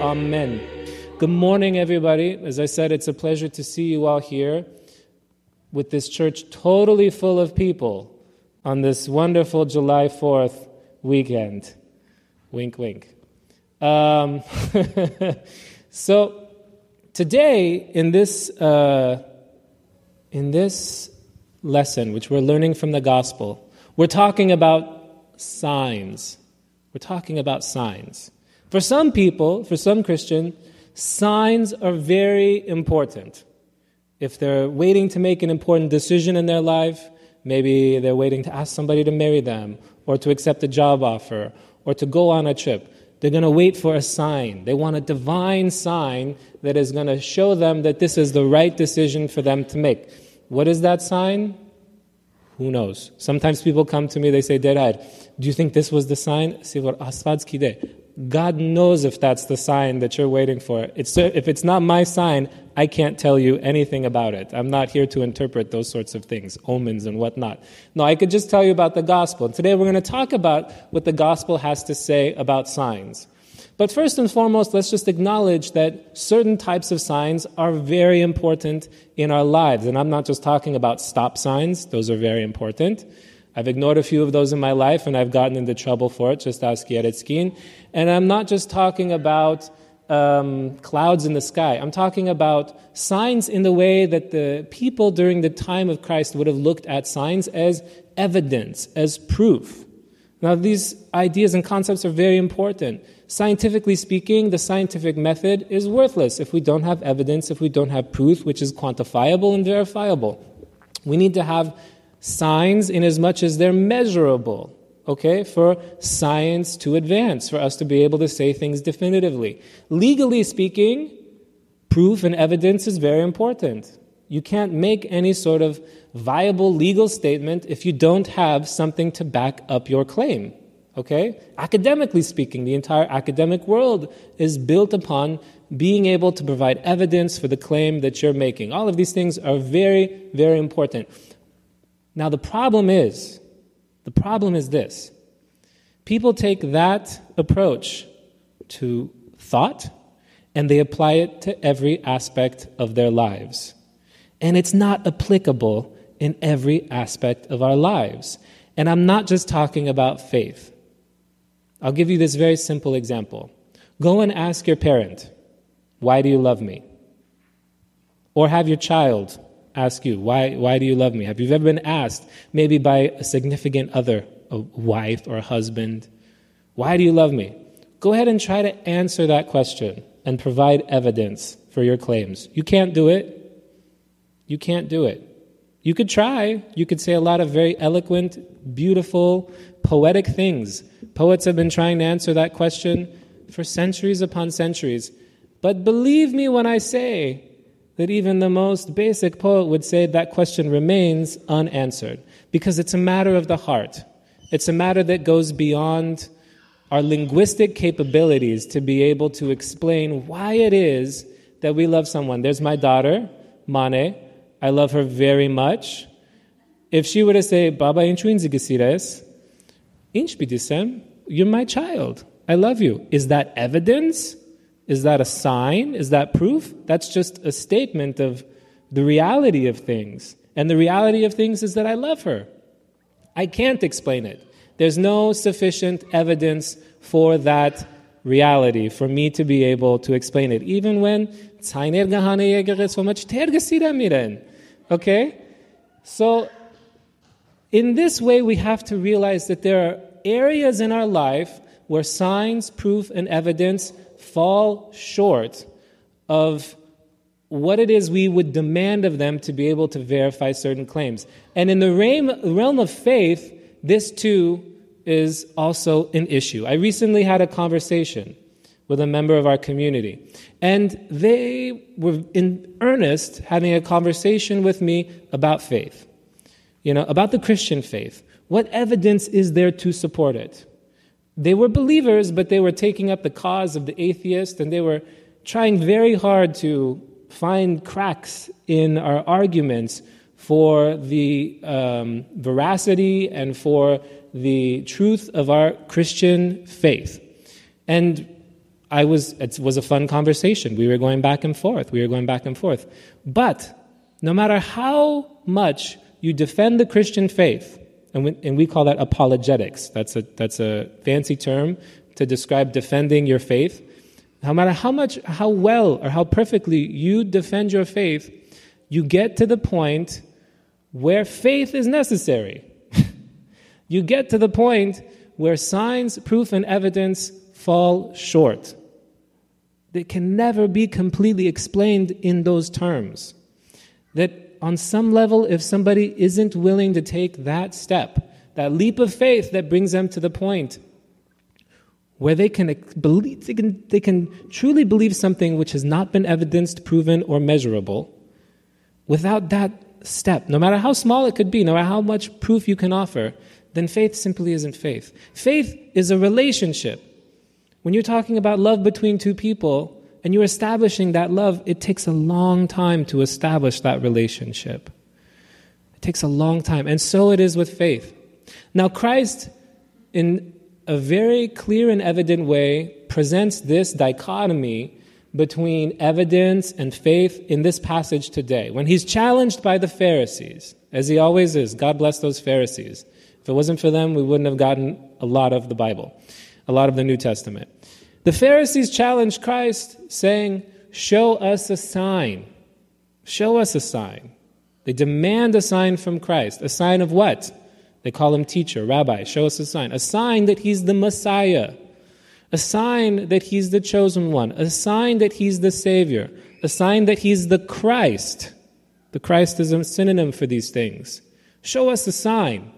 Amen. Good morning, everybody. As I said, it's a pleasure to see you all here with this church totally full of people on this wonderful July 4th weekend. Wink, wink. Um, so, today, in this, uh, in this lesson, which we're learning from the gospel, we're talking about signs. We're talking about signs. For some people, for some Christian, signs are very important. If they're waiting to make an important decision in their life, maybe they're waiting to ask somebody to marry them, or to accept a job offer, or to go on a trip. They're going to wait for a sign. They want a divine sign that is going to show them that this is the right decision for them to make. What is that sign? Who knows? Sometimes people come to me, they say, Derad, do you think this was the sign? God knows if that's the sign that you're waiting for. It's, if it's not my sign, I can't tell you anything about it. I'm not here to interpret those sorts of things, omens and whatnot. No, I could just tell you about the gospel. Today we're going to talk about what the gospel has to say about signs. But first and foremost, let's just acknowledge that certain types of signs are very important in our lives. And I'm not just talking about stop signs, those are very important. I've ignored a few of those in my life and I've gotten into trouble for it, just ask Yeretskin. And I'm not just talking about um, clouds in the sky. I'm talking about signs in the way that the people during the time of Christ would have looked at signs as evidence, as proof. Now, these ideas and concepts are very important. Scientifically speaking, the scientific method is worthless if we don't have evidence, if we don't have proof, which is quantifiable and verifiable. We need to have signs in as much as they're measurable, okay, for science to advance, for us to be able to say things definitively. Legally speaking, proof and evidence is very important. You can't make any sort of viable legal statement if you don't have something to back up your claim. Okay? Academically speaking, the entire academic world is built upon being able to provide evidence for the claim that you're making. All of these things are very, very important. Now, the problem is, the problem is this people take that approach to thought and they apply it to every aspect of their lives. And it's not applicable in every aspect of our lives. And I'm not just talking about faith. I'll give you this very simple example. Go and ask your parent, Why do you love me? Or have your child ask you, why, why do you love me? Have you ever been asked, maybe by a significant other, a wife or a husband, why do you love me? Go ahead and try to answer that question and provide evidence for your claims. You can't do it. You can't do it. You could try. You could say a lot of very eloquent, beautiful, poetic things. Poets have been trying to answer that question for centuries upon centuries. But believe me when I say that even the most basic poet would say that question remains unanswered because it's a matter of the heart. It's a matter that goes beyond our linguistic capabilities to be able to explain why it is that we love someone. There's my daughter, Mane. I love her very much. If she were to say, Baba inchu inzigisires, inch bidisem, you're my child. I love you. Is that evidence? Is that a sign? Is that proof? That's just a statement of the reality of things. And the reality of things is that I love her. I can't explain it. There's no sufficient evidence for that reality for me to be able to explain it. Even when Okay? So, in this way, we have to realize that there are areas in our life where signs, proof, and evidence fall short of what it is we would demand of them to be able to verify certain claims. And in the realm of faith, this too is also an issue. I recently had a conversation with a member of our community, and they were in earnest having a conversation with me about faith, you know, about the Christian faith. What evidence is there to support it? They were believers, but they were taking up the cause of the atheist, and they were trying very hard to find cracks in our arguments for the um, veracity and for the truth of our Christian faith. And I was, it was a fun conversation. We were going back and forth. We were going back and forth. But no matter how much you defend the Christian faith, and we, and we call that apologetics, that's a, that's a fancy term to describe defending your faith. No matter how much, how well or how perfectly you defend your faith, you get to the point where faith is necessary. you get to the point where signs, proof, and evidence fall short. They can never be completely explained in those terms. That on some level, if somebody isn't willing to take that step, that leap of faith that brings them to the point where they can believe, they can, they can truly believe something which has not been evidenced, proven, or measurable, without that step, no matter how small it could be, no matter how much proof you can offer, then faith simply isn't faith. Faith is a relationship. When you're talking about love between two people and you're establishing that love, it takes a long time to establish that relationship. It takes a long time. And so it is with faith. Now, Christ, in a very clear and evident way, presents this dichotomy between evidence and faith in this passage today. When he's challenged by the Pharisees, as he always is, God bless those Pharisees. If it wasn't for them, we wouldn't have gotten a lot of the Bible, a lot of the New Testament. The Pharisees challenged Christ, saying, Show us a sign. Show us a sign. They demand a sign from Christ. A sign of what? They call him teacher, rabbi. Show us a sign. A sign that he's the Messiah a sign that he's the chosen one, a sign that he's the Savior, a sign that he's the Christ. The Christ is a synonym for these things. Show us a sign.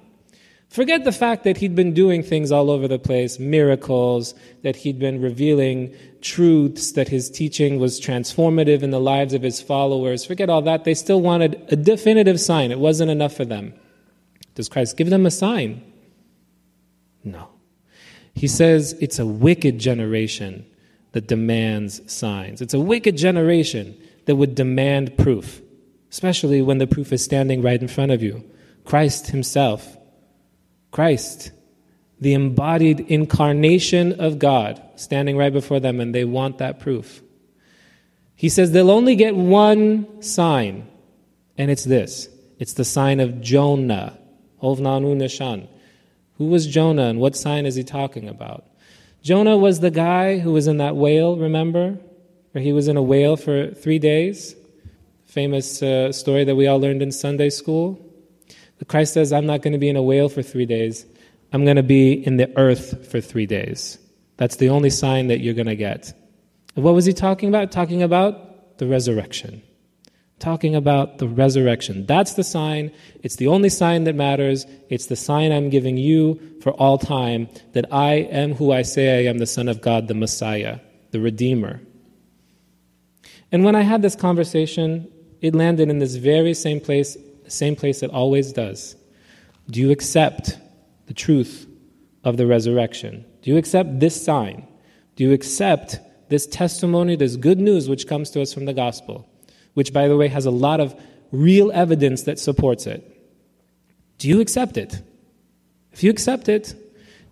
Forget the fact that he'd been doing things all over the place, miracles, that he'd been revealing truths, that his teaching was transformative in the lives of his followers. Forget all that. They still wanted a definitive sign. It wasn't enough for them. Does Christ give them a sign? No. He says it's a wicked generation that demands signs. It's a wicked generation that would demand proof, especially when the proof is standing right in front of you. Christ Himself. Christ, the embodied incarnation of God, standing right before them, and they want that proof. He says they'll only get one sign, and it's this it's the sign of Jonah. Nishan. Who was Jonah and what sign is he talking about? Jonah was the guy who was in that whale, remember? Where he was in a whale for three days. Famous uh, story that we all learned in Sunday school. Christ says, I'm not going to be in a whale for three days. I'm going to be in the earth for three days. That's the only sign that you're going to get. And what was he talking about? Talking about the resurrection talking about the resurrection. That's the sign. It's the only sign that matters. It's the sign I'm giving you for all time that I am who I say I am the Son of God, the Messiah, the Redeemer. And when I had this conversation, it landed in this very same place, same place it always does. Do you accept the truth of the resurrection? Do you accept this sign? Do you accept this testimony, this good news which comes to us from the gospel? which, by the way, has a lot of real evidence that supports it. Do you accept it? If you accept it,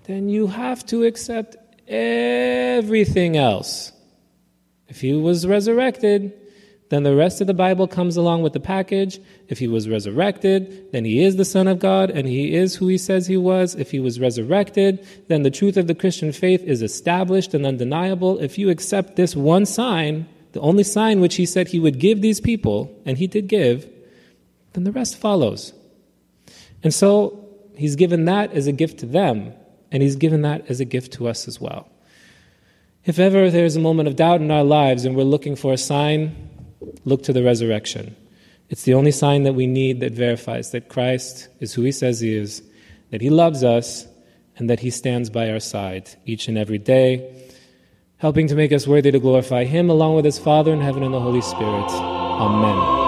then you have to accept everything else. If he was resurrected, then the rest of the Bible comes along with the package. If he was resurrected, then he is the Son of God and he is who he says he was. If he was resurrected, then the truth of the Christian faith is established and undeniable. If you accept this one sign, the only sign which he said he would give these people, and he did give, then the rest follows. And so he's given that as a gift to them, and he's given that as a gift to us as well. If ever there's a moment of doubt in our lives and we're looking for a sign, look to the resurrection. It's the only sign that we need that verifies that Christ is who he says he is, that he loves us, and that he stands by our side each and every day helping to make us worthy to glorify Him along with His Father in heaven and the Holy Spirit. Amen.